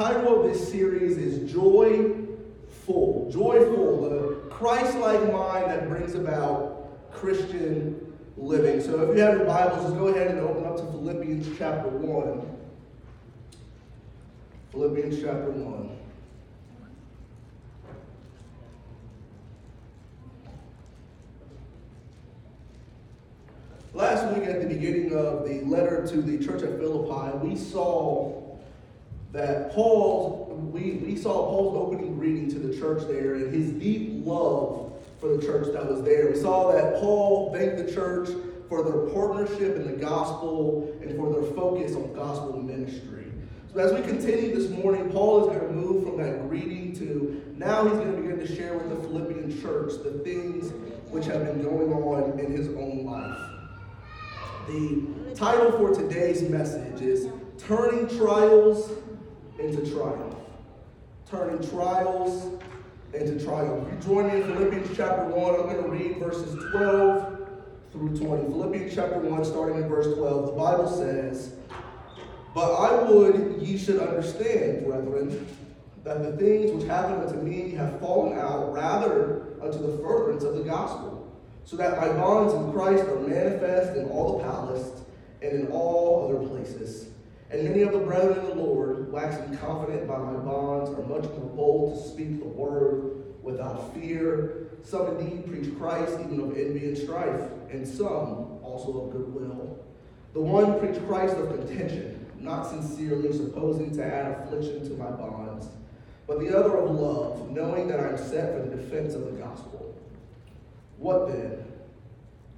title of this series is Joyful. Joyful, the Christ like mind that brings about Christian living. So if you have your Bibles, just go ahead and open up to Philippians chapter 1. Philippians chapter 1. Last week, at the beginning of the letter to the church at Philippi, we saw that Paul, we, we saw Paul's opening greeting to the church there and his deep love for the church that was there. We saw that Paul thanked the church for their partnership in the gospel and for their focus on gospel ministry. So as we continue this morning, Paul is going to move from that greeting to now he's going to begin to share with the Philippian church the things which have been going on in his own life. The title for today's message is Turning Trials into Triumph. Turning Trials into Triumph. You join me in Philippians chapter 1, I'm going to read verses 12 through 20. Philippians chapter 1, starting in verse 12, the Bible says, But I would ye should understand, brethren, that the things which happened unto me have fallen out rather unto the furtherance of the gospel so that my bonds in Christ are manifest in all the palace and in all other places. And many of the brethren in the Lord, waxing confident by my bonds, are much more bold to speak the word without fear. Some indeed preach Christ, even of envy and strife, and some also of goodwill. The one preach Christ of contention, not sincerely, supposing to add affliction to my bonds, but the other of love, knowing that I am set for the defense of the gospel. What then?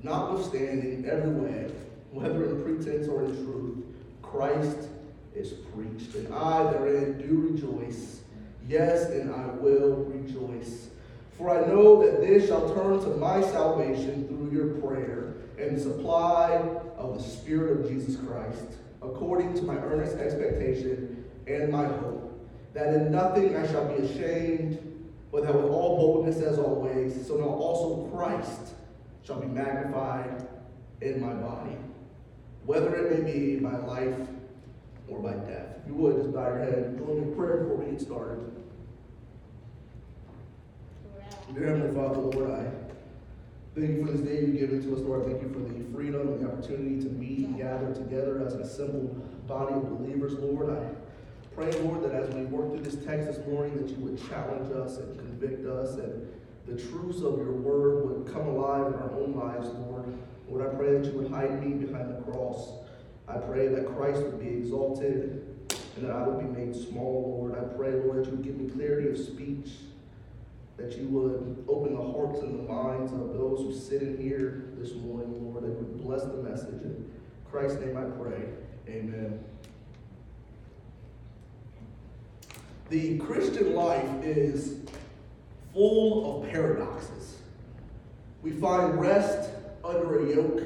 Notwithstanding every way, whether in pretense or in truth, Christ is preached, and I therein do rejoice. Yes, and I will rejoice. For I know that this shall turn to my salvation through your prayer and supply of the Spirit of Jesus Christ, according to my earnest expectation and my hope, that in nothing I shall be ashamed but that with all boldness as always, so now also Christ shall be magnified in my body, whether it may be by life or by death. If you would, just bow your head and join in prayer before we get started. Dear Heavenly Father, Lord, I thank you for this day you've given to us, Lord. Thank you for the freedom and the opportunity to meet and gather together as an assembled body of believers, Lord. I Pray, Lord, that as we work through this text this morning, that you would challenge us and convict us, and the truths of your word would come alive in our own lives, Lord. Lord, I pray that you would hide me behind the cross. I pray that Christ would be exalted and that I would be made small, Lord. I pray, Lord, that you would give me clarity of speech, that you would open the hearts and the minds of those who sit in here this morning, Lord, that you would bless the message. In Christ's name I pray. Amen. The Christian life is full of paradoxes. We find rest under a yoke.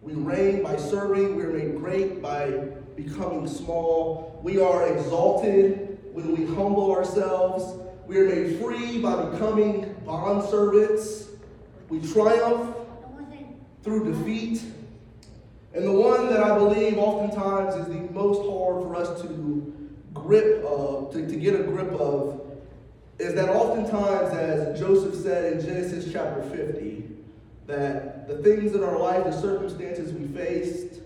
We reign by serving. We are made great by becoming small. We are exalted when we humble ourselves. We are made free by becoming bond servants. We triumph through defeat. And the one that I believe oftentimes is the most hard for us to grip of, to, to get a grip of, is that oftentimes, as Joseph said in Genesis chapter 50, that the things in our life, the circumstances we faced,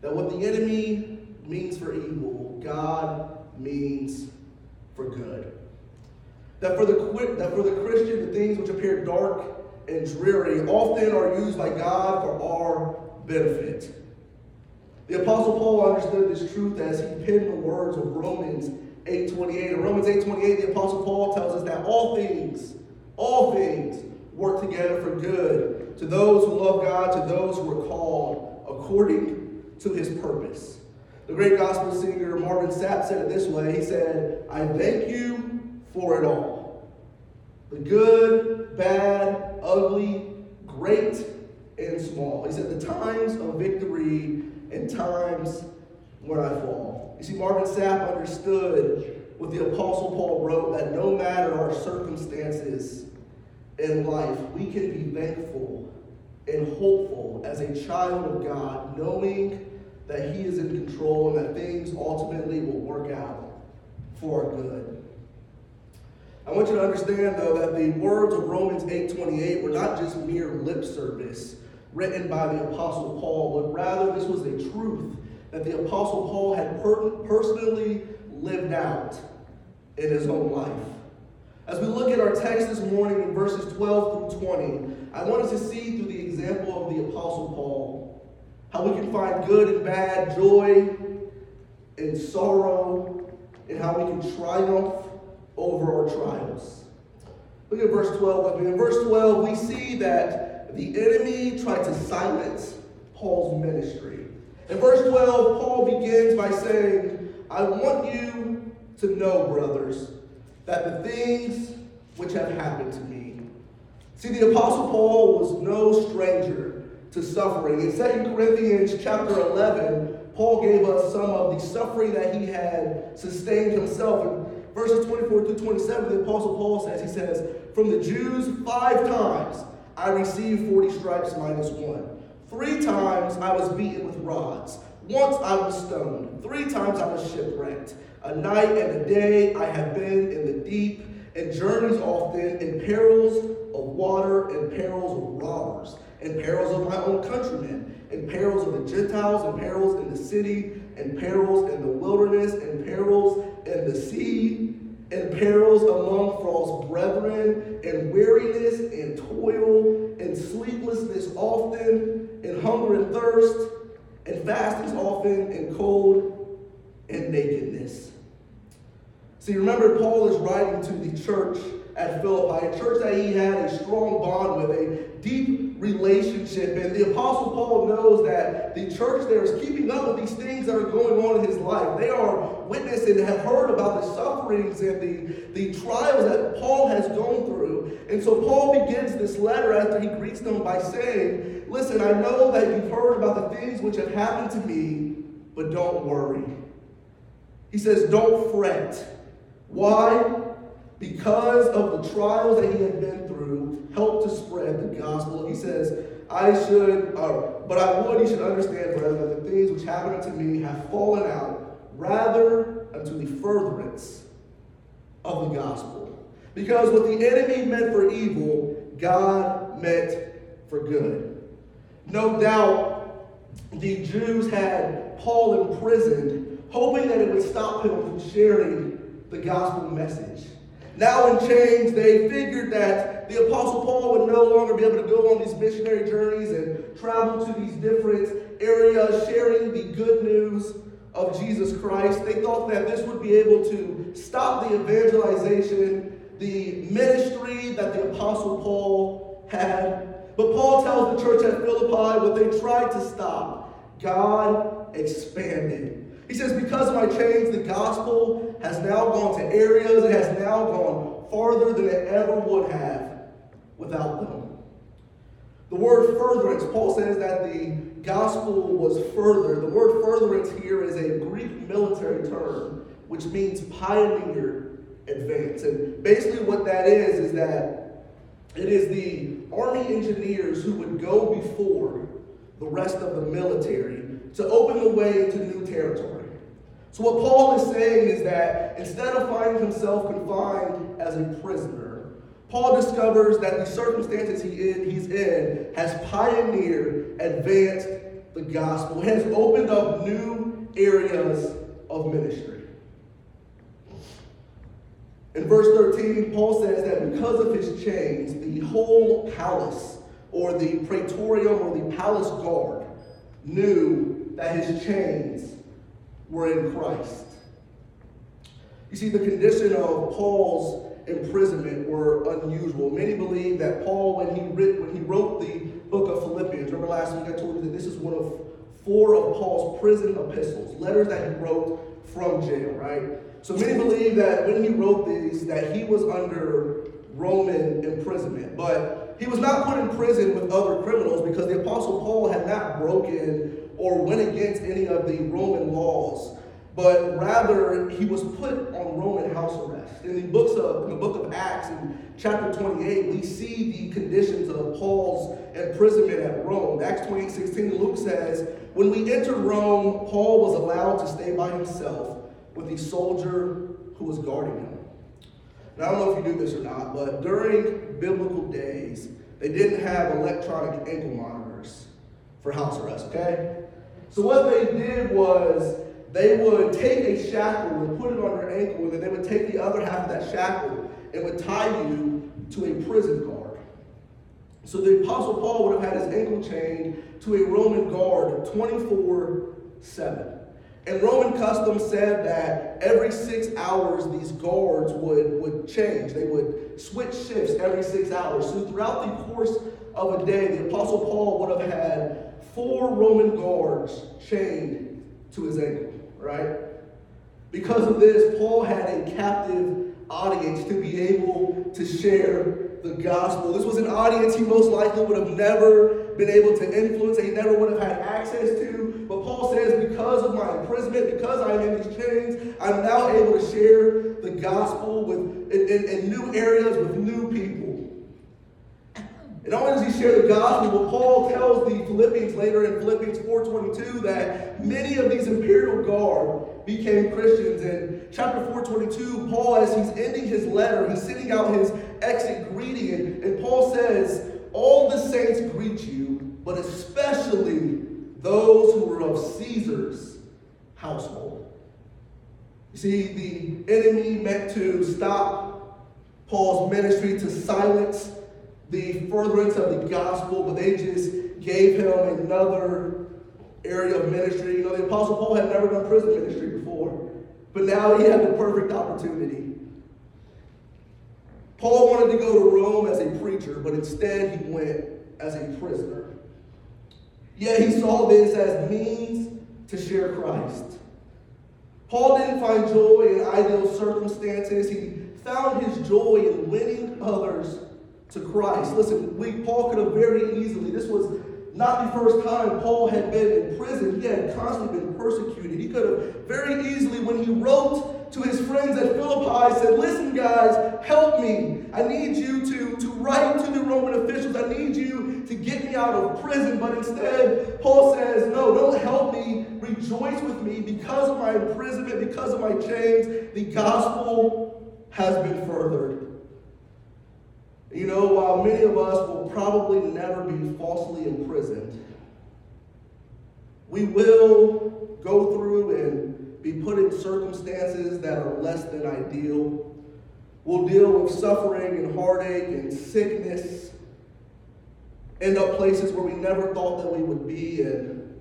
that what the enemy means for evil, God means for good. That for the that for the Christian, the things which appear dark and dreary often are used by God for our benefit. The Apostle Paul understood this truth as he penned the words of Romans 8.28. In Romans 8.28, the Apostle Paul tells us that all things, all things work together for good to those who love God, to those who are called according to his purpose. The great gospel singer Marvin Sapp said it this way. He said, I thank you for it all. The good, bad, ugly, great, and small. He said, the times of victory and times when I fall. You see, Marvin Sapp understood what the Apostle Paul wrote that no matter our circumstances in life, we can be thankful and hopeful as a child of God, knowing that He is in control and that things ultimately will work out for our good. I want you to understand, though, that the words of Romans 8.28 were not just mere lip service written by the Apostle Paul, but rather this was a truth that the Apostle Paul had per- personally lived out in his own life. As we look at our text this morning in verses 12 through 20, I want us to see through example of the Apostle Paul how we can find good and bad, joy and sorrow, and how we can triumph over our trials. Look at verse 12 with me. In verse 12, we see that the enemy tried to silence Paul's ministry. In verse 12, Paul begins by saying, I want you to know, brothers, that the things which have happened to me. See, the Apostle Paul was no stranger to suffering. In 2 Corinthians chapter 11, Paul gave us some of the suffering that he had sustained himself. In verses 24 through 27, the Apostle Paul says, he says, From the Jews, five times I received 40 stripes minus one. Three times I was beaten with rods. Once I was stoned. Three times I was shipwrecked. A night and a day I have been in the deep, and journeys often, in perils of water, and perils of robbers, and perils of my own countrymen, and perils of the Gentiles, and perils in the city, and perils in the wilderness, and perils in the sea, and perils among false brethren, and weariness, and toil, and sleeplessness often, and hunger and thirst, and fastings often, and cold, and nakedness. See, remember, Paul is writing to the church at Philippi, a church that he had a strong bond with, a deep relationship. And the Apostle Paul knows that the church there is keeping up with these things that are going on in his life. They are witnessing and have heard about the sufferings and the, the trials that Paul has gone through. And so Paul begins this letter after he greets them by saying, Listen, I know that you've heard about the things which have happened to me, but don't worry. He says, Don't fret. Why? Because of the trials that he had been through, helped to spread the gospel. He says, I should, uh, but I would, you should understand, brethren, that the things which happened unto me have fallen out rather unto the furtherance of the gospel. Because what the enemy meant for evil, God meant for good. No doubt the Jews had Paul imprisoned, hoping that it would stop him from sharing the gospel message. Now in chains, they figured that the Apostle Paul would no longer be able to go on these missionary journeys and travel to these different areas sharing the good news of Jesus Christ. They thought that this would be able to stop the evangelization, the ministry that the Apostle Paul had. But Paul tells the church at Philippi what they tried to stop, God expanded. He says, Because of my chains, the gospel has now gone to areas, it has now gone farther than it ever would have without them. The word furtherance, Paul says that the gospel was further. The word furtherance here is a Greek military term, which means pioneer advance. And basically, what that is, is that it is the army engineers who would go before the rest of the military to open the way to new territory. So, what Paul is saying is that instead of finding himself confined as a prisoner, Paul discovers that the circumstances he is, he's in has pioneered, advanced the gospel, has opened up new areas of ministry. In verse 13, Paul says that because of his chains, the whole palace, or the praetorium, or the palace guard, knew that his chains were in Christ. You see, the condition of Paul's imprisonment were unusual. Many believe that Paul, when he, writ, when he wrote the book of Philippians, remember last week I told you that this is one of four of Paul's prison epistles, letters that he wrote from jail, right? So many believe that when he wrote these, that he was under Roman imprisonment. But he was not put in prison with other criminals because the Apostle Paul had not broken or went against any of the Roman laws, but rather he was put on Roman house arrest. In the books of in the book of Acts, in chapter 28, we see the conditions of Paul's imprisonment at Rome. Acts 28, 16, Luke says, When we entered Rome, Paul was allowed to stay by himself, with the soldier who was guarding him. Now, I don't know if you knew this or not, but during biblical days, they didn't have electronic ankle monitors for house arrest, okay? So what they did was they would take a shackle and put it on your ankle, and then they would take the other half of that shackle and would tie you to a prison guard. So the Apostle Paul would have had his ankle chained to a Roman guard 24 7. And Roman custom said that every six hours these guards would, would change. They would switch shifts every six hours. So throughout the course of a day, the Apostle Paul would have had four Roman guards chained to his ankle, right? Because of this, Paul had a captive audience to be able to share the gospel. This was an audience he most likely would have never been able to influence, he never would have had access to. But Paul says, because of my imprisonment, because I'm in these chains, I'm now able to share the gospel with in, in, in new areas with new people. Not only does he share the gospel, but Paul tells the Philippians later in Philippians 4.22 that many of these imperial guard became Christians. In chapter 4.22, Paul, as he's ending his letter, he's sending out his exit greeting, and, and Paul says, all the saints greet you, but especially those who were of Caesar's household. You see, the enemy meant to stop Paul's ministry, to silence the furtherance of the gospel, but they just gave him another area of ministry. You know, the Apostle Paul had never done prison ministry before, but now he had the perfect opportunity. Paul wanted to go to Rome as a preacher, but instead he went as a prisoner. Yet he saw this as means to share Christ. Paul didn't find joy in ideal circumstances. He found his joy in winning others to Christ. Listen, we, Paul could have very easily, this was not the first time Paul had been in prison. He had constantly been persecuted. He could have very easily, when he wrote to his friends at Philippi, said, Listen, guys, help me. I need you to, to write to the Roman officials. I need you to get me out of prison. But instead, Paul says, No, don't help me. Rejoice with me because of my imprisonment, because of my chains. The gospel has been furthered. You know, while many of us will probably never be falsely imprisoned, we will go through and be put in circumstances that are less than ideal. We'll deal with suffering and heartache and sickness, end up places where we never thought that we would be. And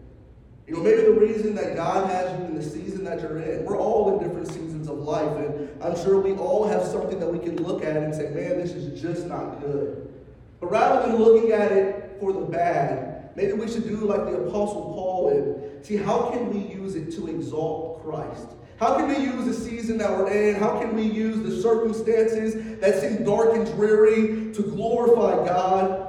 you know, maybe the reason that God has you in the season that you're in, we're all in different seasons of life, and I'm sure we all have something that we can look at and say, man, this is just not good. But rather than looking at it for the bad, maybe we should do like the Apostle Paul and see how can we use it to exalt Christ. How can we use the season that we're in? How can we use the circumstances that seem dark and dreary to glorify God?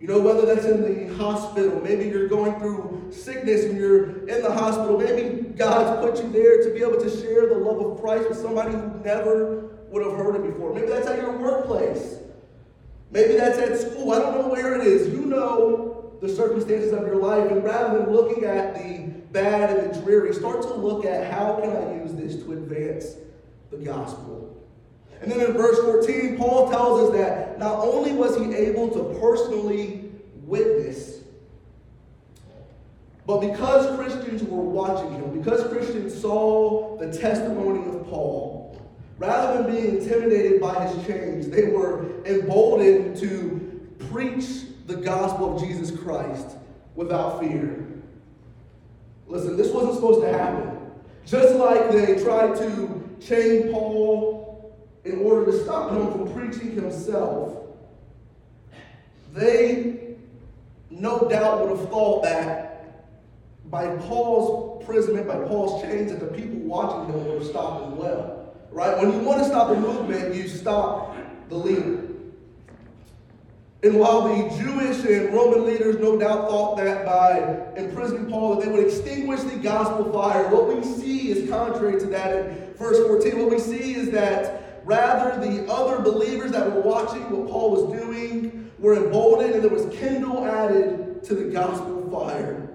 You know, whether that's in the hospital, maybe you're going through sickness and you're in the hospital, maybe God's put you there to be able to share the love of Christ with somebody who never would have heard it before. Maybe that's at your workplace. Maybe that's at school. I don't know where it is. You know the circumstances of your life, and rather than looking at the bad and the dreary, start to look at how can I use this to advance the gospel. And then in verse 14, Paul tells us that not only was he able to personally witness, but because Christians were watching him, because Christians saw the testimony of Paul, rather than being intimidated by his chains, they were emboldened to preach the gospel of Jesus Christ without fear. Listen, this wasn't supposed to happen. Just like they tried to chain Paul in order to stop him from preaching himself, they no doubt would have thought that by Paul's imprisonment, by Paul's chains, that the people watching him would have stopped him well. Right? When you want to stop a movement, you stop the leader. And while the Jewish and Roman leaders no doubt thought that by imprisoning Paul that they would extinguish the gospel fire, what we see is contrary to that in verse 14. What we see is that Rather, the other believers that were watching what Paul was doing were emboldened, and there was kindle added to the gospel fire.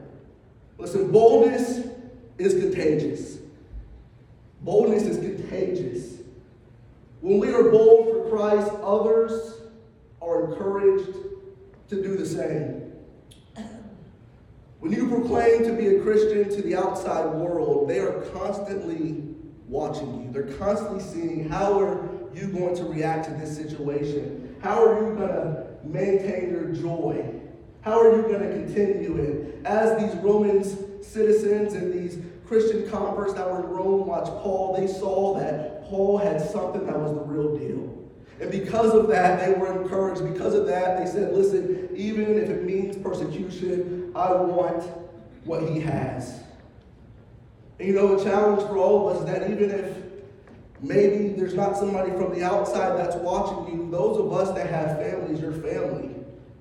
Listen, boldness is contagious. Boldness is contagious. When we are bold for Christ, others are encouraged to do the same. When you proclaim to be a Christian to the outside world, they are constantly watching you. They're constantly seeing how are you going to react to this situation? How are you going to maintain your joy? How are you going to continue it? As these Romans citizens and these Christian converts that were in Rome watched Paul, they saw that Paul had something that was the real deal. And because of that, they were encouraged. Because of that, they said, listen, even if it means persecution, I want what he has. And you know, the challenge for all of us is that even if maybe there's not somebody from the outside that's watching you, those of us that have families, your family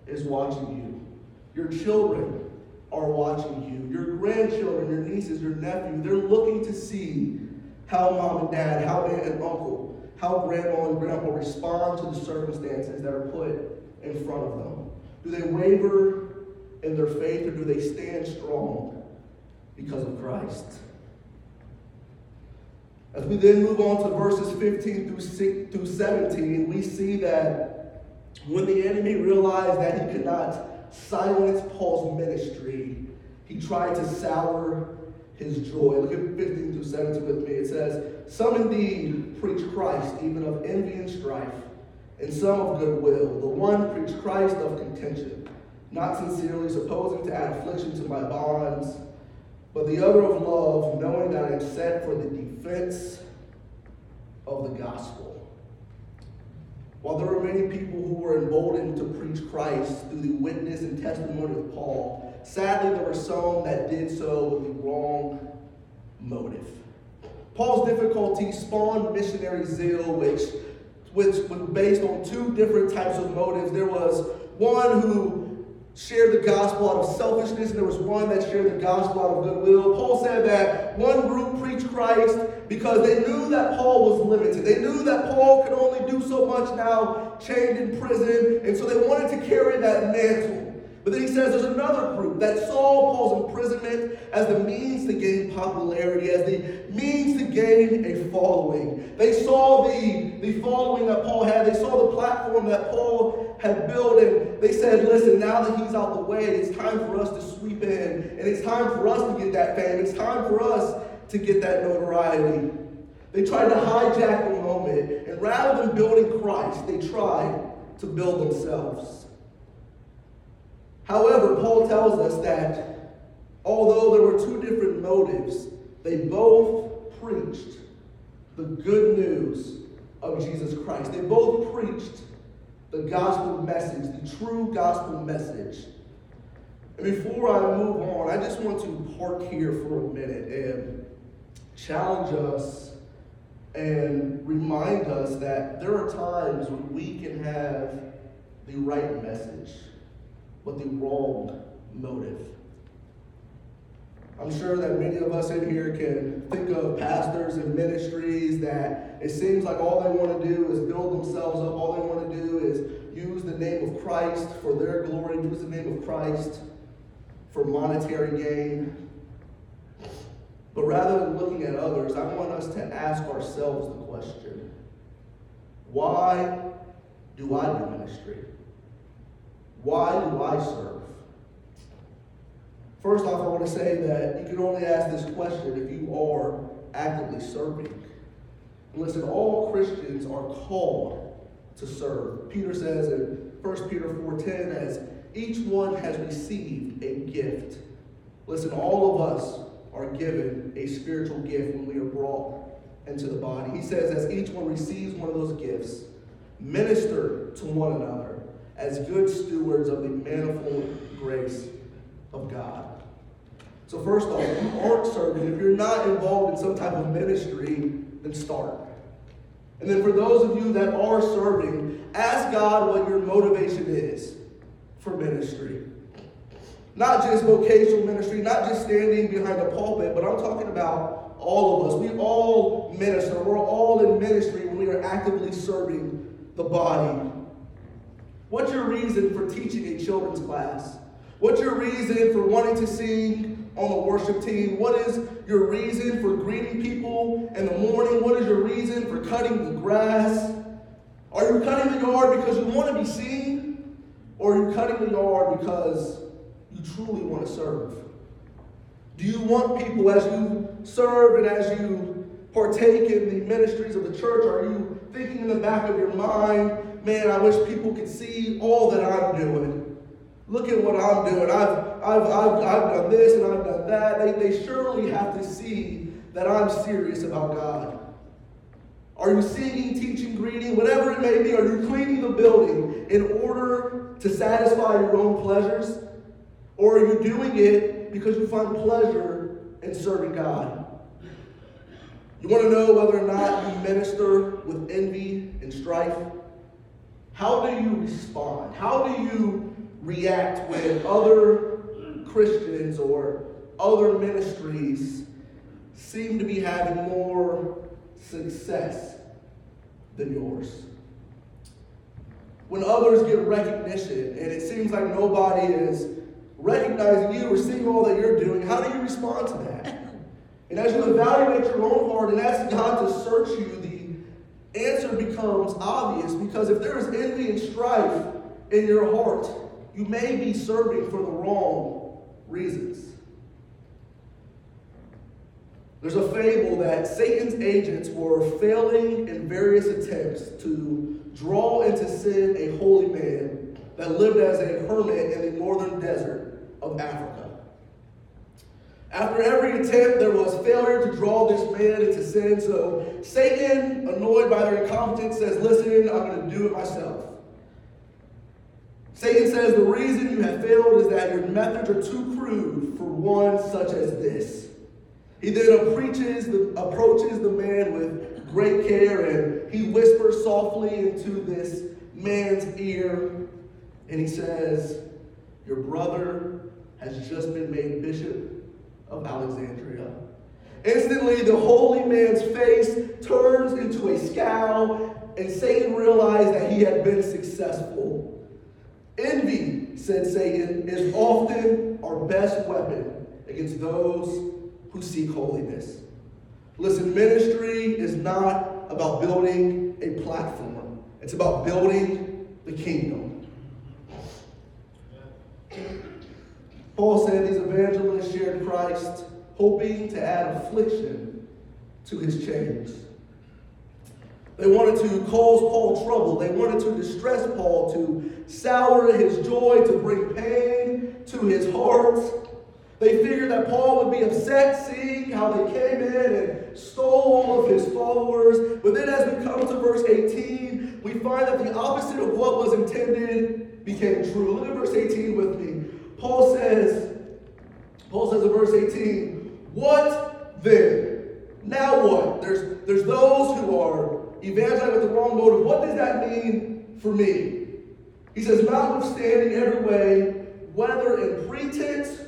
is watching you. Your children are watching you. Your grandchildren, your nieces, your nephew, they're looking to see how mom and dad, how aunt and uncle, how grandma and grandpa respond to the circumstances that are put in front of them. Do they waver in their faith or do they stand strong because of Christ? As we then move on to verses 15 through six, through 17, we see that when the enemy realized that he could not silence Paul's ministry, he tried to sour his joy. Look at 15 through 17 with me. It says, Some indeed preach Christ, even of envy and strife, and some of goodwill. The one preach Christ of contention, not sincerely, supposing to add affliction to my bonds, but the other of love, knowing that I am set for the defense of the gospel. While there were many people who were emboldened to preach Christ through the witness and testimony of Paul, sadly there were some that did so with the wrong motive. Paul's difficulty spawned missionary zeal, which, which was based on two different types of motives. There was one who shared the gospel out of selfishness, and there was one that shared the gospel out of goodwill. Paul said that one group preached Christ because they knew that Paul was limited. They knew that Paul could only do so much now, chained in prison, and so they wanted to carry that mantle. But then he says there's another group that saw Paul's imprisonment as the means to gain popularity, as the means to gain a following. They saw the, the following that Paul had, they saw the platform that Paul had built, and they said, listen, now that he's out the way, it's time for us to sweep in, and it's time for us to get that fame, it's time for us to get that notoriety. They tried to hijack the moment, and rather than building Christ, they tried to build themselves. However, Paul tells us that although there were two different motives, they both preached the good news of Jesus Christ. They both preached the gospel message, the true gospel message. And before I move on, I just want to park here for a minute and challenge us and remind us that there are times when we can have the right message but the wrong motive. I'm sure that many of us in here can think of pastors and ministries that it seems like all they want to do is build themselves up. All they want to do is use the name of Christ for their glory, use the name of Christ for monetary gain. But rather than looking at others, I want us to ask ourselves the question why do I do ministry? Why do I serve? First off, I want to say that you can only ask this question if you are actively serving. listen, all Christians are called to serve. Peter says in 1 Peter 4:10, as each one has received a gift. Listen, all of us are given a spiritual gift when we are brought into the body. He says, as each one receives one of those gifts, minister to one another as good stewards of the manifold grace of God. So, first off, if you aren't serving, if you're not involved in some type of ministry, then start. And then for those of you that are serving, ask God what your motivation is for ministry. Not just vocational ministry, not just standing behind a pulpit, but I'm talking about all of us. We all minister. We're all in ministry when we are actively serving the body What's your reason for teaching a children's class? What's your reason for wanting to sing on the worship team? What is your reason for greeting people in the morning? What is your reason for cutting the grass? Are you cutting the yard because you want to be seen? Or are you cutting the yard because you truly want to serve? Do you want people as you serve and as you partake in the ministries of the church? Are you thinking in the back of your mind, man, I wish people could see all that I'm doing? Look at what I'm doing. I've, I've, I've, I've done this and I've done that. They, they surely have to see that I'm serious about God. Are you singing, teaching, greeting, whatever it may be? Are you cleaning the building in order to satisfy your own pleasures? Or are you doing it because you find pleasure in serving God? You want to know whether or not you minister with envy and strife? How do you respond? How do you react when other Christians or other ministries seem to be having more success than yours? When others get recognition and it seems like nobody is recognizing you or seeing all that you're doing, how do you respond to that? And as you evaluate your own heart and ask God to search you, the answer becomes obvious because if there is envy and strife in your heart, you may be serving for the wrong reasons. There's a fable that Satan's agents were failing in various attempts to draw into sin a holy man that lived as a hermit in the northern desert of Africa. After every attempt, there was failure to draw this man into sin. So Satan, annoyed by their incompetence, says, Listen, I'm going to do it myself. Satan says the reason you have failed is that your methods are too crude for one such as this. He then preaches the, approaches the man with great care and he whispers softly into this man's ear and he says, Your brother has just been made bishop of Alexandria. Instantly, the holy man's face turns into a scowl, and Satan realized that he had been successful. Envy, said Satan, is often our best weapon against those who seek holiness. Listen, ministry is not about building a platform, it's about building the kingdom. Paul said these evangelists shared Christ, hoping to add affliction to his chains. They wanted to cause Paul trouble. They wanted to distress Paul, to sour his joy, to bring pain to his heart. They figured that Paul would be upset seeing how they came in and stole all of his followers. But then, as we come to verse 18, we find that the opposite of what was intended became true. Look at verse 18 with me. Paul says, Paul says in verse 18, what then? Now what? There's, there's those who are evangelizing with the wrong motive. What does that mean for me? He says, notwithstanding every way, whether in pretense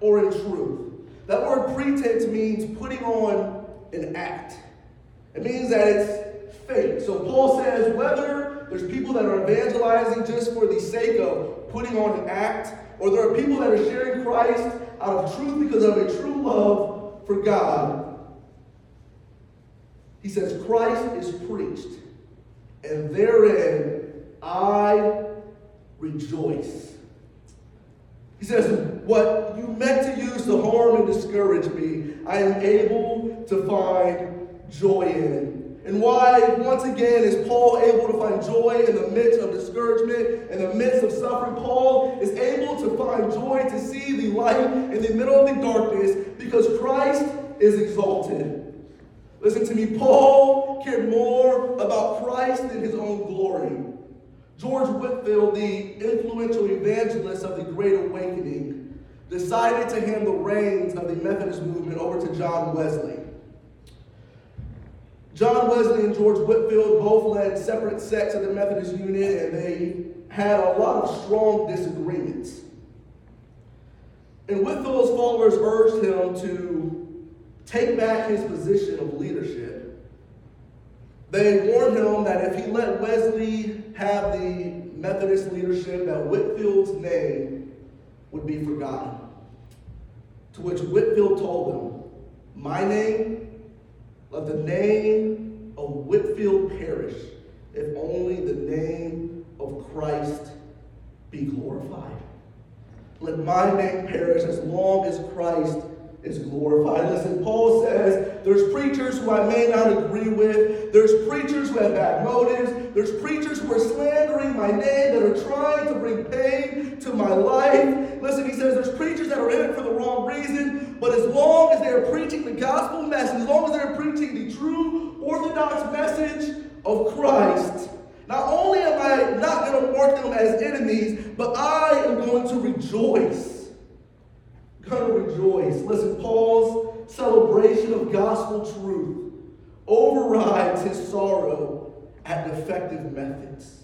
or in truth. That word pretense means putting on an act. It means that it's fake. So Paul says, whether there's people that are evangelizing just for the sake of putting on an act, or there are people that are sharing Christ out of truth because of a true love for God. He says, Christ is preached, and therein I rejoice. He says, What you meant to use to harm and discourage me, I am able to find joy in. And why, once again, is Paul able to find joy in the midst of discouragement, in the midst of suffering? Paul is able to find joy to see the light in the middle of the darkness because Christ is exalted. Listen to me, Paul cared more about Christ than his own glory. George Whitefield, the influential evangelist of the Great Awakening, decided to hand the reins of the Methodist movement over to John Wesley. John Wesley and George Whitefield both led separate sects of the Methodist unit, and they had a lot of strong disagreements. And Whitefield's followers urged him to take back his position of leadership. They warned him that if he let Wesley have the Methodist leadership, that Whitefield's name would be forgotten. To which Whitefield told them, My name, let the name of Whitefield perish, if only the name of Christ be glorified. Let my name perish as long as Christ is glorified. Listen, Paul says there's preachers who I may not agree with. There's preachers who have bad motives. There's preachers who are slandering my name that are trying to bring pain to my life. Listen, he says there's preachers that are in it for the wrong reason. But as long as they are preaching the gospel message, as long as they're preaching the true orthodox message of Christ, not only am I not going to mark them as enemies, but I am going to rejoice to rejoice. Listen, Paul's celebration of gospel truth overrides his sorrow at defective methods.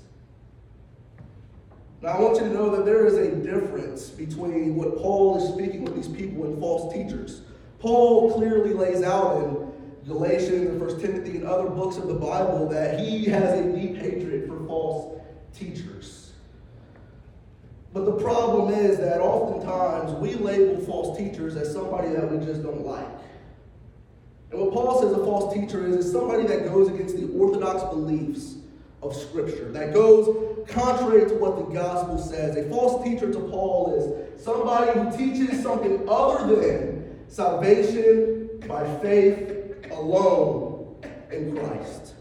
Now, I want you to know that there is a difference between what Paul is speaking with these people and false teachers. Paul clearly lays out in Galatians and First Timothy and other books of the Bible that he has a deep hatred for false teachers. But the problem is that oftentimes we label false teachers as somebody that we just don't like. And what Paul says a false teacher is, is somebody that goes against the orthodox beliefs of Scripture, that goes contrary to what the gospel says. A false teacher to Paul is somebody who teaches something other than salvation by faith alone in Christ.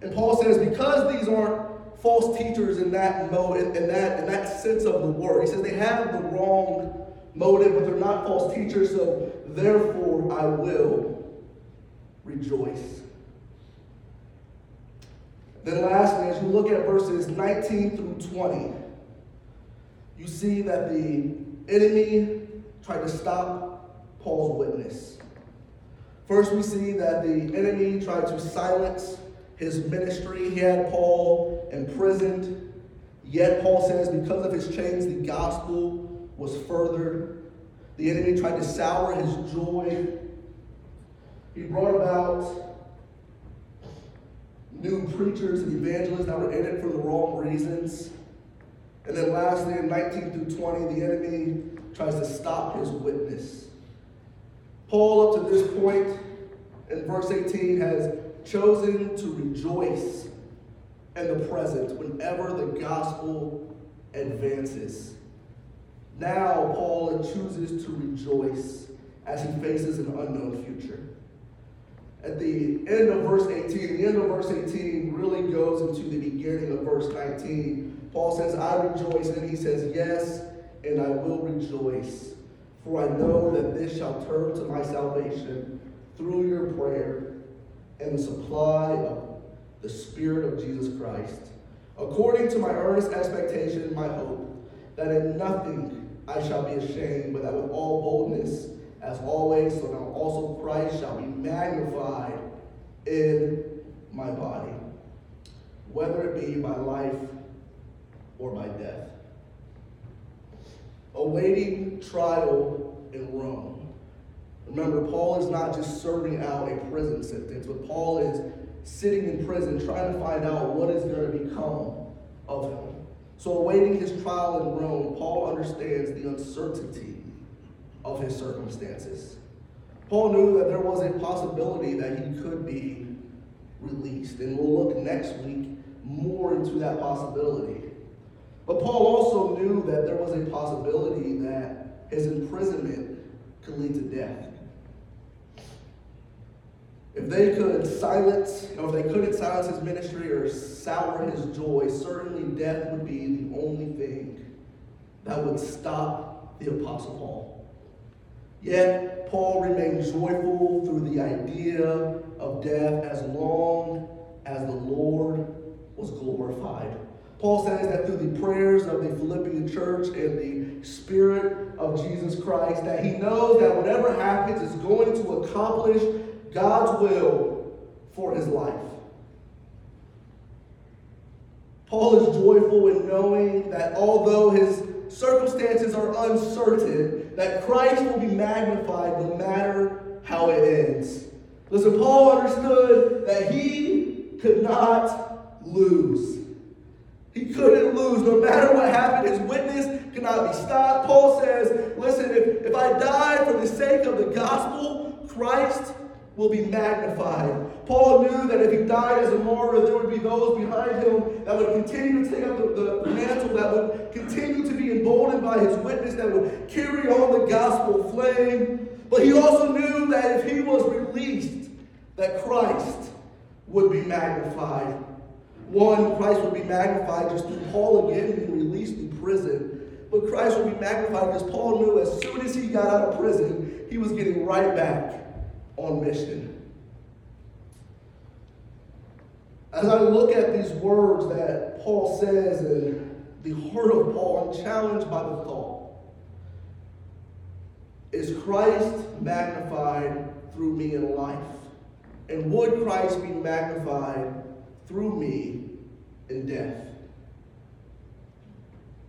And Paul says, because these aren't false teachers in that mode, in, that, in that sense of the word. He says they have the wrong motive, but they're not false teachers, so therefore I will rejoice. Then, lastly, as you look at verses 19 through 20, you see that the enemy tried to stop Paul's witness. First, we see that the enemy tried to silence his ministry. He had Paul imprisoned. Yet, Paul says, because of his chains, the gospel was furthered. The enemy tried to sour his joy. He brought about new preachers and evangelists that were in it for the wrong reasons. And then, lastly, in 19 through 20, the enemy tries to stop his witness. Paul, up to this point, in verse 18, has chosen to rejoice in the present whenever the gospel advances. Now, Paul chooses to rejoice as he faces an unknown future. At the end of verse 18, the end of verse 18 really goes into the beginning of verse 19. Paul says, I rejoice, and he says, Yes, and I will rejoice, for I know that this shall turn to my salvation through your prayer and the supply of the Spirit of Jesus Christ, according to my earnest expectation and my hope, that in nothing I shall be ashamed, but that with all boldness, as always, so now also Christ shall be magnified in my body, whether it be by life or by death. Awaiting trial in Rome Remember, Paul is not just serving out a prison sentence, but Paul is sitting in prison trying to find out what is going to become of him. So, awaiting his trial in Rome, Paul understands the uncertainty of his circumstances. Paul knew that there was a possibility that he could be released, and we'll look next week more into that possibility. But Paul also knew that there was a possibility that his imprisonment could lead to death. If they could silence, or if they couldn't silence his ministry or sour his joy, certainly death would be the only thing that would stop the Apostle Paul. Yet, Paul remained joyful through the idea of death as long as the Lord was glorified. Paul says that through the prayers of the Philippian church and the Spirit of Jesus Christ, that he knows that whatever happens is going to accomplish God's will for his life. Paul is joyful in knowing that although his circumstances are uncertain, that Christ will be magnified no matter how it ends. Listen, Paul understood that he could not lose. He couldn't lose. No matter what happened, his witness cannot be stopped. Paul says, listen, if, if I die for the sake of the gospel, Christ will be magnified. Paul knew that if he died as a martyr, there would be those behind him that would continue to take up the, the mantle, that would continue to be emboldened by his witness, that would carry on the gospel flame. But he also knew that if he was released, that Christ would be magnified. One, Christ would be magnified just through Paul again being released from prison. But Christ would be magnified because Paul knew as soon as he got out of prison, he was getting right back on mission. As I look at these words that Paul says in the heart of Paul, I'm challenged by the thought Is Christ magnified through me in life? And would Christ be magnified through me in death?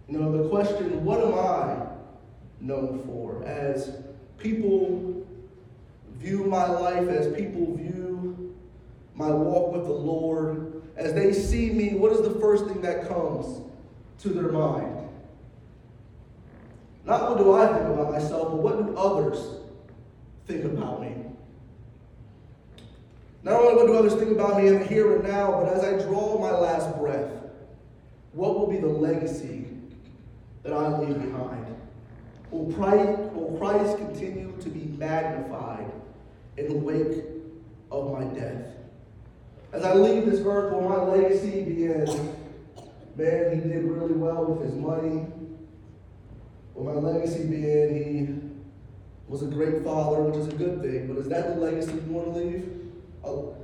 Know, the question, what am I known for? As people view my life, as people view my walk with the Lord, as they see me, what is the first thing that comes to their mind? Not what do I think about myself, but what do others think about me? Not only what do others think about me in the here and now, but as I draw my last breath, what will be the legacy that I leave behind? Will Christ, will Christ continue to be magnified in the wake of my death? As I leave this earth, will my legacy be man, he did really well with his money? Will my legacy be he was a great father, which is a good thing, but is that the legacy you want to leave? Oh,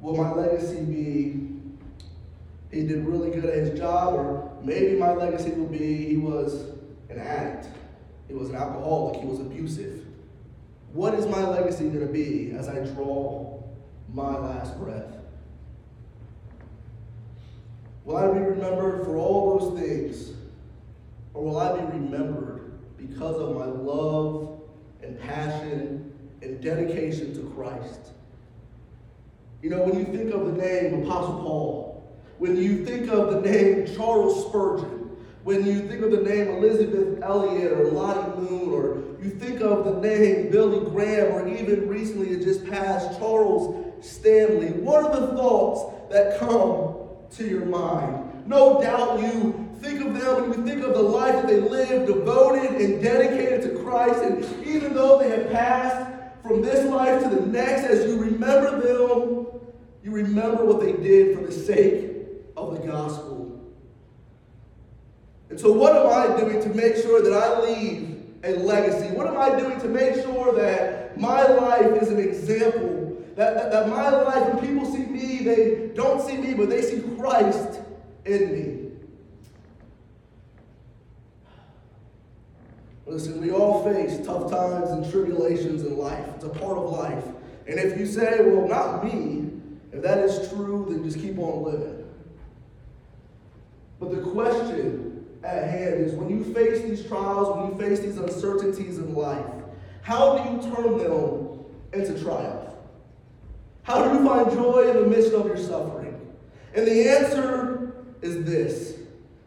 will my legacy be he did really good at his job, or maybe my legacy will be he was an addict, he was an alcoholic, he was abusive. What is my legacy going to be as I draw my last breath? Will I be remembered for all those things, or will I be remembered because of my love and passion and dedication to Christ? You know, when you think of the name Apostle Paul, when you think of the name Charles Spurgeon, when you think of the name Elizabeth Elliot or Lottie Moon, or you think of the name Billy Graham, or even recently it just passed Charles Stanley, what are the thoughts that come to your mind? No doubt you think of them and you think of the life that they lived, devoted and dedicated to Christ, and even though they have passed from this life to the next, as you remember them, you remember what they did for the sake of the gospel. And so, what am I doing to make sure that I leave a legacy? What am I doing to make sure that my life is an example? That, that, that my life, when people see me, they don't see me, but they see Christ in me. Listen, we all face tough times and tribulations in life. It's a part of life. And if you say, well, not me, if that is true, then just keep on living. But the question at hand is when you face these trials, when you face these uncertainties in life, how do you turn them into triumph? How do you find joy in the midst of your suffering? And the answer is this.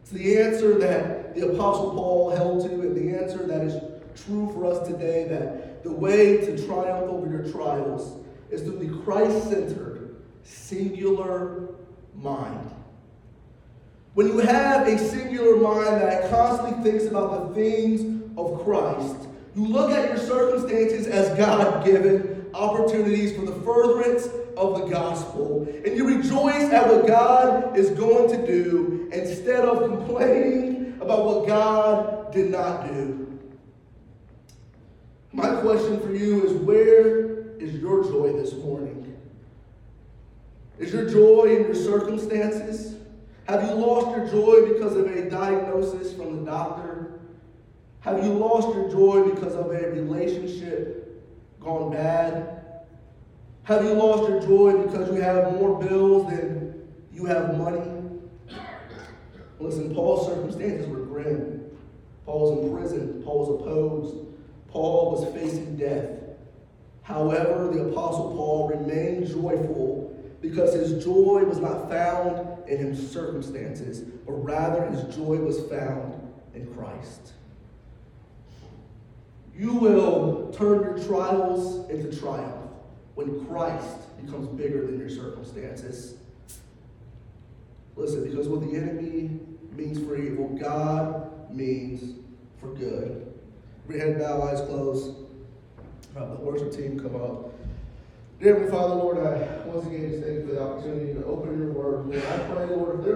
It's the answer that the Apostle Paul held to, and the answer that is true for us today that the way to triumph over your trials is through the Christ centered, singular mind. When you have a singular mind that constantly thinks about the things of Christ, you look at your circumstances as God given opportunities for the furtherance of the gospel, and you rejoice at what God is going to do instead of complaining about what God did not do. My question for you is where is your joy this morning? Is your joy in your circumstances? Have you lost your joy because of a diagnosis from the doctor? Have you lost your joy because of a relationship gone bad? Have you lost your joy because you have more bills than you have money? Listen, Paul's circumstances were grim. Paul was in prison. Paul was opposed. Paul was facing death. However, the Apostle Paul remained joyful because his joy was not found in his circumstances, but rather his joy was found in Christ. You will turn your trials into triumph when Christ becomes bigger than your circumstances. Listen, because what the enemy means for evil, God means for good. We head bow, eyes closed. Uh, the worship team come up. Dear Heavenly Father, Lord, I once again just thank you for the opportunity to open your word. Lord, I pray, Lord, if there